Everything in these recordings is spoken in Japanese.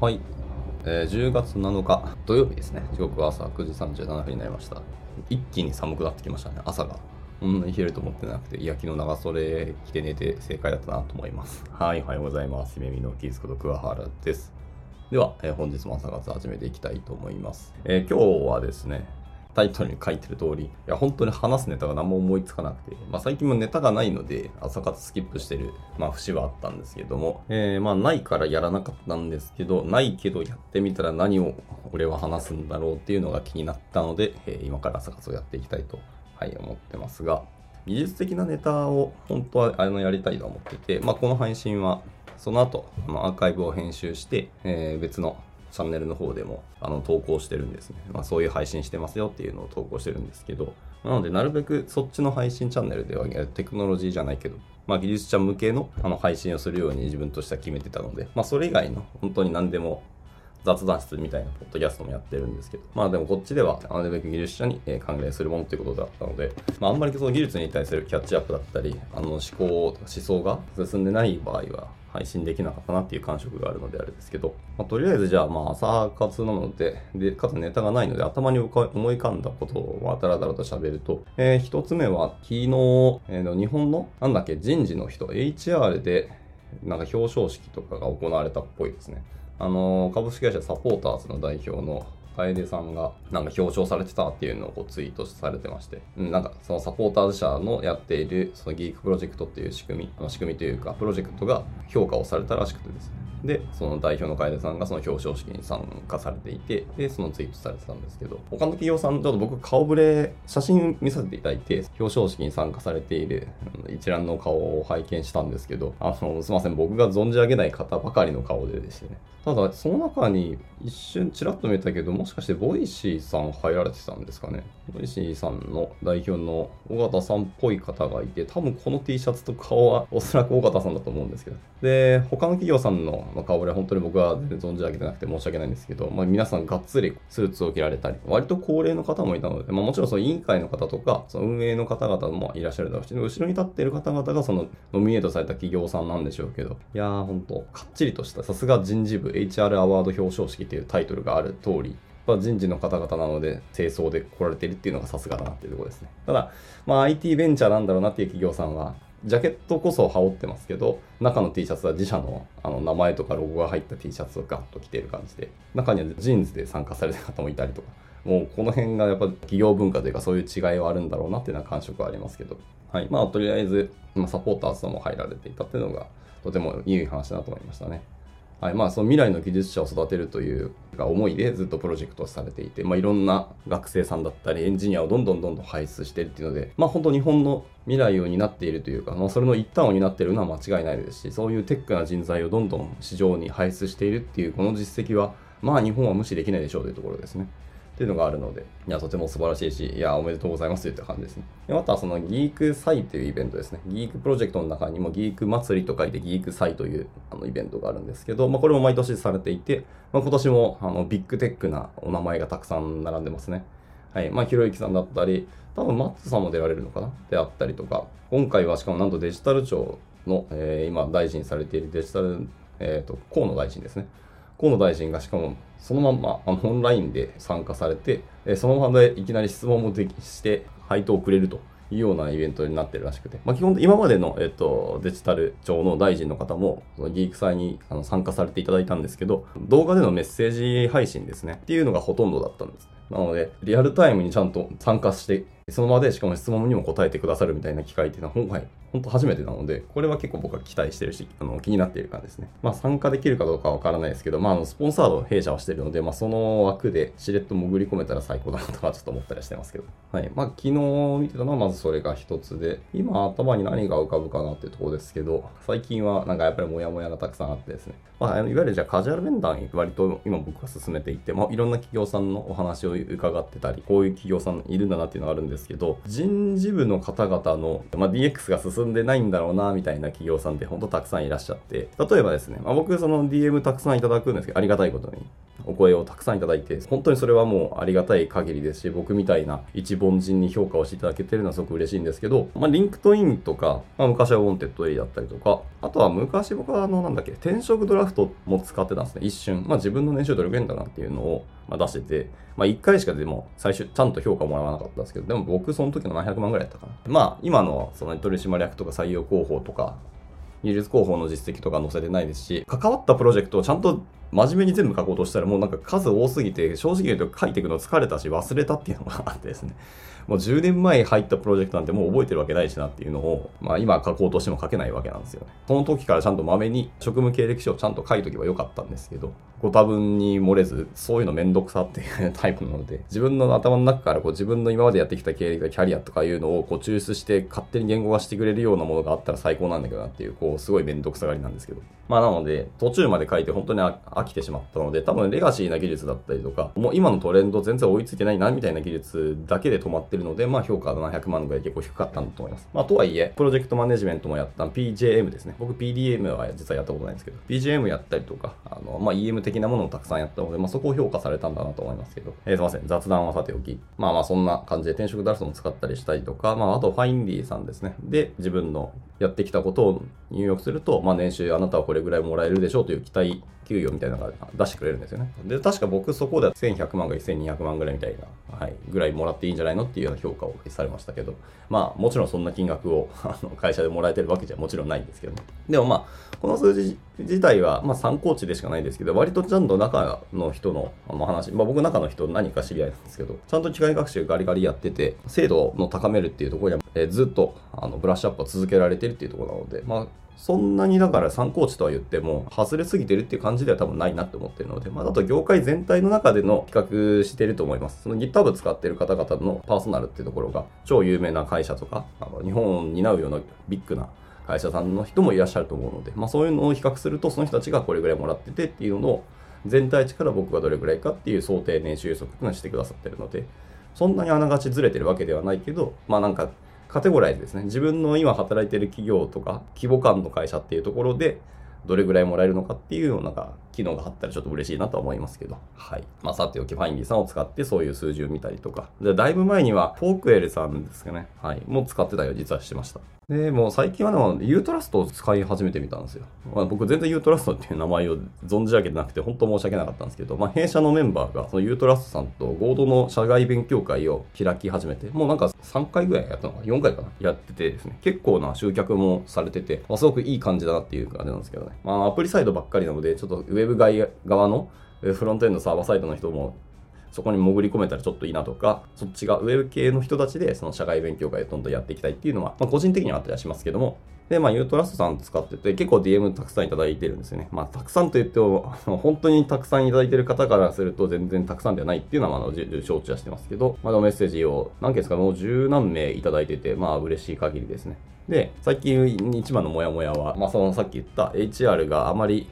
はい、えー10月7日土曜日ですね。時刻は朝9時37分になりました。一気に寒くなってきましたね。朝が。こんなに冷えると思ってなくていや昨日長袖着て寝て正解だったなと思います。はいおはようございます。夢見のキースこと桑原です。では、えー本日も朝活始めていきたいと思います、えー今日はですねタイトルに書いてる通り、いや、本当に話すネタが何も思いつかなくて、まあ最近もネタがないので、朝活スキップしてる、まあ節はあったんですけども、えー、まあないからやらなかったんですけど、ないけどやってみたら何を俺は話すんだろうっていうのが気になったので、えー今から朝活をやっていきたいと、はい、思ってますが、技術的なネタを本当はあのやりたいと思ってて、まあこの配信はその後、ま、アーカイブを編集して、えー別のチャンネルの方でもあの投稿してるんですね。まあ、そういう配信してますよっていうのを投稿してるんですけど、なので、なるべくそっちの配信チャンネルではテクノロジーじゃないけど、まあ、技術者向けのあの配信をするように自分としては決めてたので、まあ、それ以外の本当に何でも雑談室みたいなポッドキャストもやってるんですけど、まあでもこっちではなるべく技術者に関連するものということだったので、まああんまりその技術に対するキャッチアップだったり、あの思考、思想が進んでない場合は配信できなかったなっていう感触があるのであれですけど、まあ、とりあえずじゃあまあ朝活なので、で、かつネタがないので頭に思い浮かんだことをダラダラと喋ると、えー一つ目は昨日、えー日本のなんだっけ人事の人、HR でなんか表彰式とかが行われたっぽいですね。あの株式会社サポーターズの代表の楓さんがなんか表彰されてたっていうのをこうツイートされてまして、うんなんかそのサポーター社のやっているそのギークプロジェクトっていう仕組み、あ仕組みというかプロジェクトが評価をされたらしくてですね。で、その代表の楓さんがその表彰式に参加されていて、で、そのツイートされてたんですけど、他の企業さん、ちょっと僕顔ぶれ、写真見させていただいて、表彰式に参加されている一覧の顔を拝見したんですけど、あの、すいません、僕が存じ上げない方ばかりの顔ででしてね。ただ、その中に一瞬ちらっと見えたけど、もしかして Voicy さん入られてたんですかね？ Voicy さんの代表の緒方さんっぽい方がいて、多分この T シャツと顔はおそらく緒方さんだと思うんですけど。で、他の企業さんの顔ぶれは本当に僕は存じ上げてなくて申し訳ないんですけど、まあ皆さんがっつりスーツを着られたり、割と高齢の方もいたので、まあもちろんその委員会の方とか、その運営の方々もいらっしゃるだろうし、後ろに立っている方々がそのノミネートされた企業さんなんでしょうけど、いやー本当かっちりとした、さすが人事部 HR アワード表彰式っていうタイトルがある通り、まあ人事の方々なので、清掃で来られてるっていうのがさすがだなっていうところですね。ただ、まあ IT ベンチャーなんだろうなっていう企業さんは、ジャケットこそ羽織ってますけど、中の T シャツは自社のあの名前とかロゴが入った T シャツをガッと着ている感じで、中にはジーンズで参加された方もいたりとか、もうこの辺がやっぱ企業文化というかそういう違いはあるんだろうなっていうのは感触はありますけど、はい。まあとりあえず、ま、サポーターズとも入られていたっていうのが、とてもいい話だと思いましたね。はい、まあその未来の技術者を育てるという思いでずっとプロジェクトされていて、まあ、いろんな学生さんだったりエンジニアをどんどんどんどん輩出してるっていうので、まあ本当日本の未来を担っているというか、まあ、それの一端を担ってるのは間違いないですし、そういうテックな人材をどんどん市場に輩出しているっていうこの実績は、まあ日本は無視できないでしょうというところですね。っていうのがあるので、いや、とても素晴らしいし、いや、おめでとうございますといった感じですね。でまた、そのギーク祭というイベントですね。ギークプロジェクトの中にもギーク祭りと書いてギーク祭というあのイベントがあるんですけど、まあ、これも毎年されていて、まあ、今年もあのビッグテックなお名前がたくさん並んでますね。はい。まあ、ひろゆきさんだったり、多分マッツさんも出られるのかな？であったりとか、今回はしかもなんとデジタル庁の、えー今大臣されているデジタル、えっ、と、河野大臣ですね。河野大臣がしかもそのまんまあのオンラインで参加されて、えそのままでいきなり質問もできして回答をくれるというようなイベントになってるらしくて、まあ、基本今までの、えっと、デジタル庁の大臣の方もそのギーク祭にあの参加されていただいたんですけど動画でのメッセージ配信ですね。っていうのがほとんどだったんです。なのでリアルタイムにちゃんと参加してその場でしかも質問にも答えてくださるみたいな機会っていうのは今回本当初めてなので、これは結構僕は期待してるし、あの気になっている感じですね。まあ参加できるかどうかわからないですけど、まああのスポンサード弊社はしてるので、まあその枠でしれっと潜り込めたら最高だなとはちょっと思ったりしてますけど。はい。まあ昨日見てたのはまずそれが一つで、今頭に何が浮かぶかなっていうところですけど、最近はなんかやっぱりモヤモヤがたくさんあってですね。まあいわゆるじゃあカジュアル面談割と今僕が進めていて、まあいろんな企業さんのお話を伺ってたり、こういう企業さんいるんだなっていうのがあるんでですけど、人事部の方々の、まあ、DX が進んでないんだろうな、みたいな企業さんってほんとたくさんいらっしゃって、例えばですね、まあ、僕その DM たくさんいただくんですけど、ありがたいことに。お声をたくさんいただいて、本当にそれはもうありがたい限りですし、僕みたいな一凡人に評価をしていただけてるのはすごく嬉しいんですけど、まあ、 LinkedIn とか、まあ、昔はウォンテッド A だったりとか、あとは昔僕はあの、なんだっけ、転職ドラフトも使ってたんですね、一瞬。まあ、自分の年収どれぐらいだなっていうのを、まあ、出してて、まあ、1回しかでも最初ちゃんと評価もらわなかったんですけど、でも僕その時の700万ぐらいだったかな。まあ、今のその取締役とか採用広報とか、技術広報の実績とか載せてないですし、関わったプロジェクトをちゃんと真面目に全部書こうとしたらもうなんか数多すぎて、正直言うと書いていくの疲れたし忘れたっていうのがあってですね。もう10年前入ったプロジェクトなんてもう覚えてるわけないしなっていうのを、まあ今書こうとしても書けないわけなんですよね。その時からちゃんとまめに職務経歴書をちゃんと書いとけばよかったんですけど、ご多分に漏れず、そういうのめんどくさっていうタイプなので、自分の頭の中からこう自分の今までやってきた経歴やキャリアとかいうのをこう抽出して勝手に言語化してくれるようなものがあったら最高なんだけどなっていう、こうすごいめんどくさがりなんですけど。まあなので、途中まで書いて本当に飽きてしまったので、多分レガシーな技術だったりとか、もう今のトレンド全然追いついてないなみたいな技術だけで止まってるので、まあ評価は700万ぐらい結構低かったんだと思います。まあとはいえ、プロジェクトマネジメントもやった PJM ですね。僕 PDM は実はやったことないんですけど、PJM やったりとか、あの、まあ EM 的なものをたくさんやったので、まあそこを評価されたんだなと思いますけど、えー、すいません。雑談はさておき。まあまあそんな感じで転職ダルスも使ったりしたりとか、まああとファインディーさんですね。で、自分のやってきたことを入力すると、まあ年収あなたはこれぐらいもらえるでしょうという期待給与みたいなのが出してくれるんですよね。で、確か僕そこでは1100万が1200万ぐらいみたいな、はい、ぐらいもらっていいんじゃないのっていうような評価をされましたけど、まあもちろんそんな金額をあの会社でもらえてるわけじゃもちろんないんですけど、ね、でもまあ、この数字自体はまあ参考値でしかないですけど、割とちゃんと中の人のあの話、まあ僕中の人何か知り合いなんですけど、ちゃんと機械学習ガリガリやってて、精度の高めるっていうところには、えー、ずっとあのブラッシュアップを続けられてるっていうところなので、まあそんなにだから参考値とは言っても、外れすぎてるっていう感じでは多分ないなって思ってるので、まあ、あと業界全体の中での比較してると思います。その GitHub 使ってる方々のパーソナルっていうところが、超有名な会社とか、あの日本を担うようなビッグな会社さんの人もいらっしゃると思うので、まあ、そういうのを比較すると、その人たちがこれぐらいもらっててっていうのを、全体値から僕がどれぐらいかっていう想定年収予測っていうのをしてくださってるので、そんなにあながちずれてるわけではないけど、まあなんかカテゴライズですね。自分の今働いてる企業とか、規模感の会社っていうところで、どれぐらいもらえるのかっていうような機能があったらちょっと嬉しいなとは思いますけど。はい。まあ、さておき、ファインディさんを使ってそういう数字を見たりとか。で、だいぶ前には、フォークエルさんですかね。はい。もう使ってたよ、実はしてました。で、も最近はでも、ユートラストを使い始めてみたんですよ。まあ、僕全然ユートラストっていう名前を存じ上げてなくて、本当申し訳なかったんですけど、まあ、弊社のメンバーが、そのユートラストさんと合同の社外勉強会を開き始めて、もうなんか3回ぐらいやったのか ?4 回かなやっててですね、結構な集客もされてて、まあ、すごくいい感じだなっていう感じなんですけどね。まあ、アプリサイドばっかりなので、ちょっとウェブ外側のフロントエンドサーバーサイドの人もそこに潜り込めたらちょっといいなとか、そっちがウェブ系の人たちでその社会勉強会をどんどんやっていきたいっていうのは、まあ、個人的にはあったりはしますけども、で、まあ、ユートラストさん使ってて、結構 DM たくさんいただいてるんですよね。まあ、たくさんと言っても、本当にたくさんいただいてる方からすると全然たくさんではないっていうのは、まあ、承知はしてますけど、まだメッセージを何件ですか、もう十何名いただいてて、まあ、嬉しい限りですね。で、最近一番のモヤモヤは、まあ、そのさっき言った HR があまり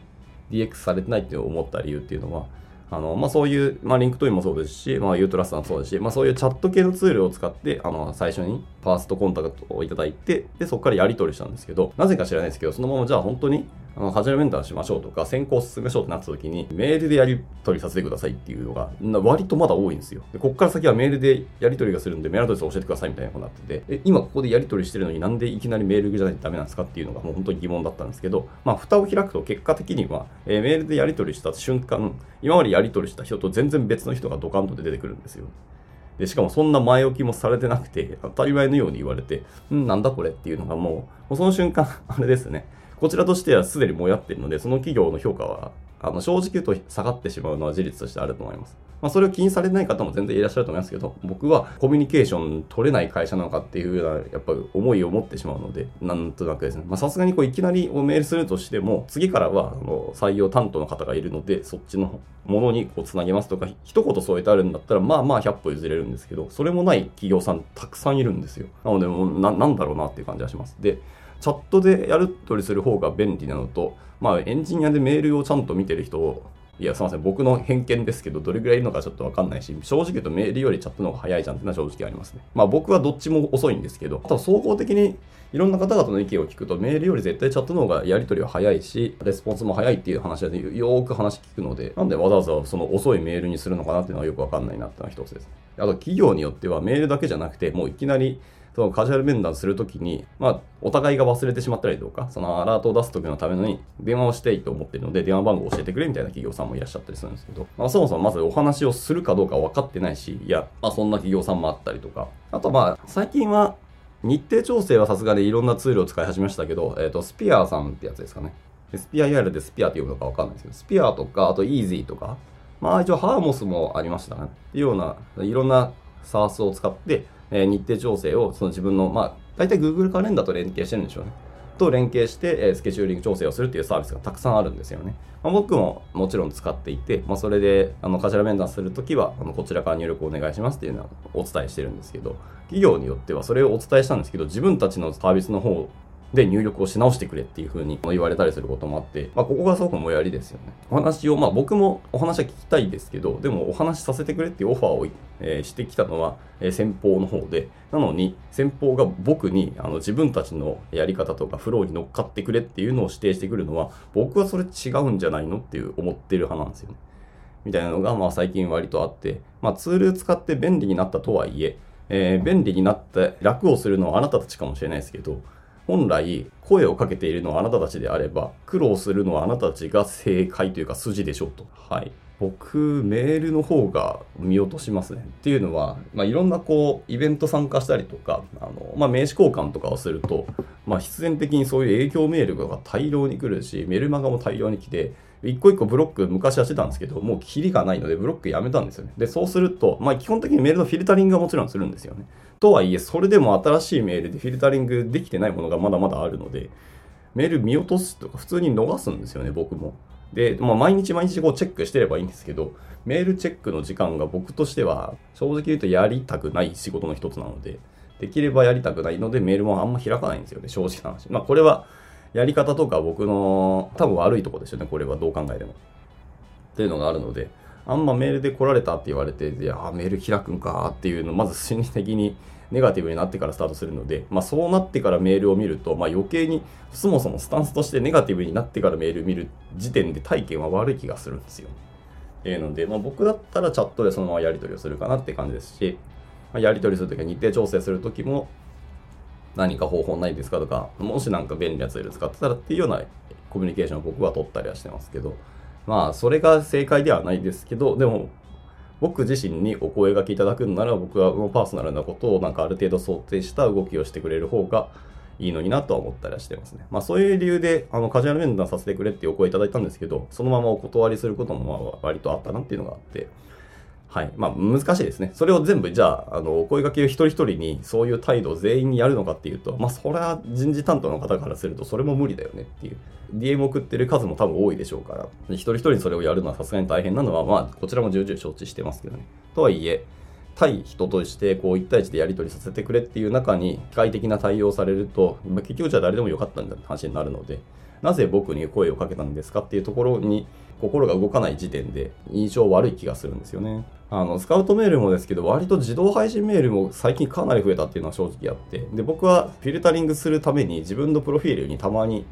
DX されてないって思った理由っていうのは、あの、まあ、そういう、まあ、 LinkedIn もそうですし、まあ、 YOUTRUST もそうですし、まあ、そういうチャット系のツールを使って、あの、最初にファーストコンタクトをいただいて、で、そこからやり取りしたんですけど、なぜか知らないですけど、そのままじゃあ本当に、あの、初めメンターしましょうとか、選考進めましょうってなった時に、メールでやり取りさせてくださいっていうのが、割とまだ多いんですよ。で、こっから先はメールでやり取りがするんで、メールアドレスを教えてくださいみたいなことになってて、え、今ここでやり取りしてるのになんでいきなりメールじゃないとダメなんですかっていうのがもう本当に疑問だったんですけど、まあ、蓋を開くと結果的には、えー、メールでやり取りした瞬間、今までやりり取りした人と全然別の人がドカンと出てくるんですよ。で、しかもそんな前置きもされてなくて、当たり前のように言われて、んなんだこれっていうのがもう、もうその瞬間、あれですね。こちらとしてはすでにもやってるので、その企業の評価は、あの正直言うと下がってしまうのは事実としてあると思います。まあ、それを気にされない方も全然いらっしゃると思いますけど、僕はコミュニケーション取れない会社なのかっていうような、やっぱ思いを持ってしまうので、なんとなくですね。まあさすがにこういきなりメールするとしても、次からはあの採用担当の方がいるので、そっちのものにこうつなげますとか、一言添えてあるんだったら、まあまあ100歩譲れるんですけど、それもない企業さんたくさんいるんですよ。なので、もうなんだろうなっていう感じがします。で、チャットでやる取りする方が便利なのと、まあ、エンジニアでメールをちゃんと見てる人いや、すみません、僕の偏見ですけど、どれぐらいいるのかちょっとわかんないし、正直言うとメールよりチャットの方が早いじゃんっていうのは正直ありますね。まあ僕はどっちも遅いんですけど、あと総合的にいろんな方々の意見を聞くと、メールより絶対チャットの方がやり取りは早いし、レスポンスも早いっていう話でよーく話聞くので、なんでわざわざその遅いメールにするのかなっていうのはよくわかんないなっていうのは一つです。あと企業によってはメールだけじゃなくて、もういきなりそのカジュアル面談するときに、まあ、お互いが忘れてしまったりとか、そのアラートを出すときのために電話をしていいと思ってるので、電話番号を教えてくれみたいな企業さんもいらっしゃったりするんですけど、まあ、そもそもまずお話をするかどうか分かってないし、いや、まあ、そんな企業さんもあったりとか、あとまあ、最近は日程調整はさすがにいろんなツールを使い始めましたけど、えっ、ー、と、スピアーさんってやつですかね。スピア IR でスピアーって呼ぶのかわかんないですけど、スピアーとか、あとイージーとか、まあ一応ハーモスもありましたね。っていうような、いろんな SARS を使って、え、日程調整をその自分の、まあ、大体 Google カレンダーと連携してるんでしょうね。と連携して、えスケジューリング調整をするっていうサービスがたくさんあるんですよね。まあ、僕ももちろん使っていて、まあ、それであのカジュアル面談するときはあのこちらから入力をお願いしますっていうのはお伝えしてるんですけど、企業によってはそれをお伝えしたんですけど、自分たちのサービスの方で入力をし直してくれっていう風に言われたりすることもあって、まあ、ここがすごくもやりですよね。お話を、まあ僕もお話は聞きたいですけど、でもお話しさせてくれっていうオファーを、えー、してきたのは、えー、先方の方で、なのに先方が僕にあの自分たちのやり方とかフローに乗っかってくれっていうのを指定してくるのは、僕はそれ違うんじゃないのっていう思ってる派なんですよね。みたいなのが、まあ最近割とあって、まあツール使って便利になったとはいえ、えー、便利になって楽をするのはあなたたちかもしれないですけど、本来声をかけているのはあなたたちであれば苦労するのはあなたたちが正解というか筋でしょうと。はい。僕、メールの方が見落としますね。っていうのは、まあ、いろんなこう、イベント参加したりとか、あの、まあ、名刺交換とかをすると、まあ、必然的にそういう影響メールが大量に来るし、メルマガも大量に来て、一個一個ブロック昔はしてたんですけど、もうキリがないのでブロックやめたんですよね。で、そうすると、まあ基本的にメールのフィルタリングはもちろんするんですよね。とはいえ、それでも新しいメールでフィルタリングできてないものがまだまだあるので、メール見落とすとか普通に逃すんですよね、僕も。で、まあ、毎日毎日こうチェックしてればいいんですけど、メールチェックの時間が僕としては、正直言うとやりたくない仕事の一つなので、できればやりたくないのでメールもあんま開かないんですよね、正直な話。まあこれはやり方とか僕の多分悪いとこですよね、これはどう考えても。っていうのがあるので、あんまメールで来られたって言われて、いや、メール開くんかっていうの、まず心理的に ネガティブになってからスタートするので、まあ、そうなってからメールを見ると、まあ、余計にそもそもスタンスとしてネガティブになってからメール見る時点で体験は悪い気がするんですよ。えー、ので、まあ、僕だったらチャットでそのままやり取りをするかなって感じですし、まあ、やり取りするときは日程調整するときも何か方法ないですかとか、もしなんか便利なツール使ってたらっていうようなコミュニケーションを僕は取ったりはしてますけど、まあ、それが正解ではないですけど、でも、僕自身にお声がけいただくんなら僕はパーソナルなことをなんかある程度想定した動きをしてくれる方がいいのになとは思ったりはしてますね。まあそういう理由であのカジュアル面談させてくれっていうお声いただいたんですけど、そのままお断りすることもまあ割とあったなっていうのがあって、はい。まあ、難しいですね。それを全部、じゃあ、あの、お声掛けを一人一人に、そういう態度を全員にやるのかっていうと、まあ、それは人事担当の方からすると、それも無理だよねっていう。DM 送ってる数も多分多いでしょうから、一人一人それをやるのはさすがに大変なのは、まあ、こちらも重々承知してますけどね。とはいえ、対人として、こう、一対一でやり取りさせてくれっていう中に、機械的な対応されると、まあ、結局じゃあ誰でもよかったんだって話になるので、なぜ僕に声をかけたんですかっていうところに、心が動かない時点で印象悪い気がするんですよね。あの、スカウトメールもですけど、割と自動配信メールも最近かなり増えたっていうのは正直あって、で、僕はフィルタリングするために自分のプロフィールにたまに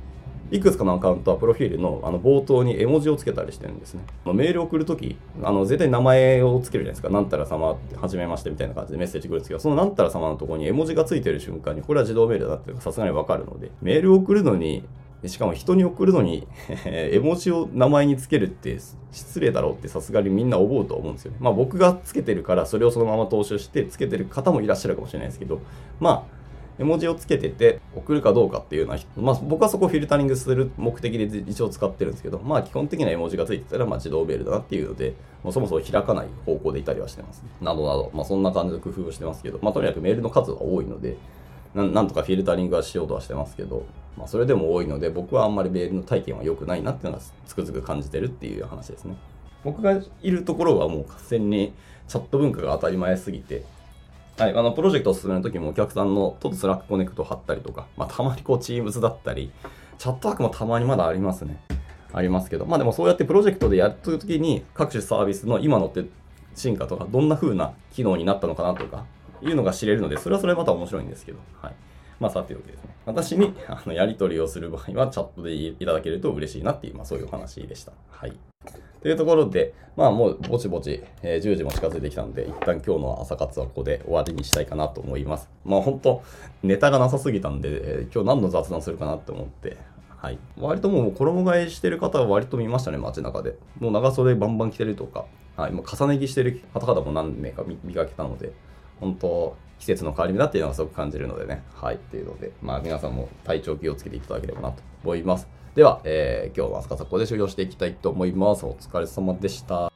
いくつかのアカウントはプロフィールのあの冒頭に絵文字をつけたりしてるんですね。メールを送るとき、あの絶対名前をつけるじゃないですか。なんたら様、はじめましてみたいな感じでメッセージ来るんですけど、そのなんたら様のところに絵文字がついてる瞬間に、これは自動メールだってさすがにわかるので、メールを送るのにしかも人に送るのに 絵文字を名前につけるって失礼だろうってさすがにみんな思うと思うんですよね。まあ僕がつけてるからそれをそのまま踏襲してつけてる方もいらっしゃるかもしれないですけど、まあ絵文字をつけてて送るかどうかっていうのは、まあ僕はそこをフィルタリングする目的で一応使ってるんですけど、まあ基本的な絵文字がついてたらまあ自動メールだなっていうので、もうそもそも開かない方向でいたりはしてます、などなど、まあそんな感じの工夫をしてますけど、まあとにかくメールの数は多いので、なんとかフィルタリングはしようとはしてますけど、まあ、それでも多いので、僕はあんまりメールの体験は良くないなっていうのはつくづく感じてるっていう話ですね。僕がいるところはもう完全にチャット文化が当たり前すぎて、はい、あの、プロジェクトを進めるときもお客さんのと Slack Connect を貼ったりとか、まあ、たまにこう、Teams だったり、 Chatwork もたまにまだありますね。ありますけど、まあでもそうやってプロジェクトでやった時に各種サービスの今のって進化とか、どんな風な機能になったのかなとか、いうのが知れるので、それはそれまた面白いんですけど、はい。まあさておきですね。私にあのやり取りをする場合はチャットでいただけると嬉しいなっていう、まあそういうお話でした。はい。というところで、まあもうぼちぼち、えー10時も近づいてきたので、一旦今日の朝活はここで終わりにしたいかなと思います。まあ本当ネタがなさすぎたんで、えー今日何の雑談するかなって思って、はい。割ともう衣替えしてる方は割と見ましたね、街中で。もう長袖バンバン着てるとか、はい。もう重ね着してる方々も何名か見見かけたので、本当季節の変わり目だっていうのはすごく感じるのでね。はい。っていうので、まあ皆さんも体調気をつけていただければなと思います。では、えー今日は朝活はここで終了していきたいと思います。お疲れ様でした。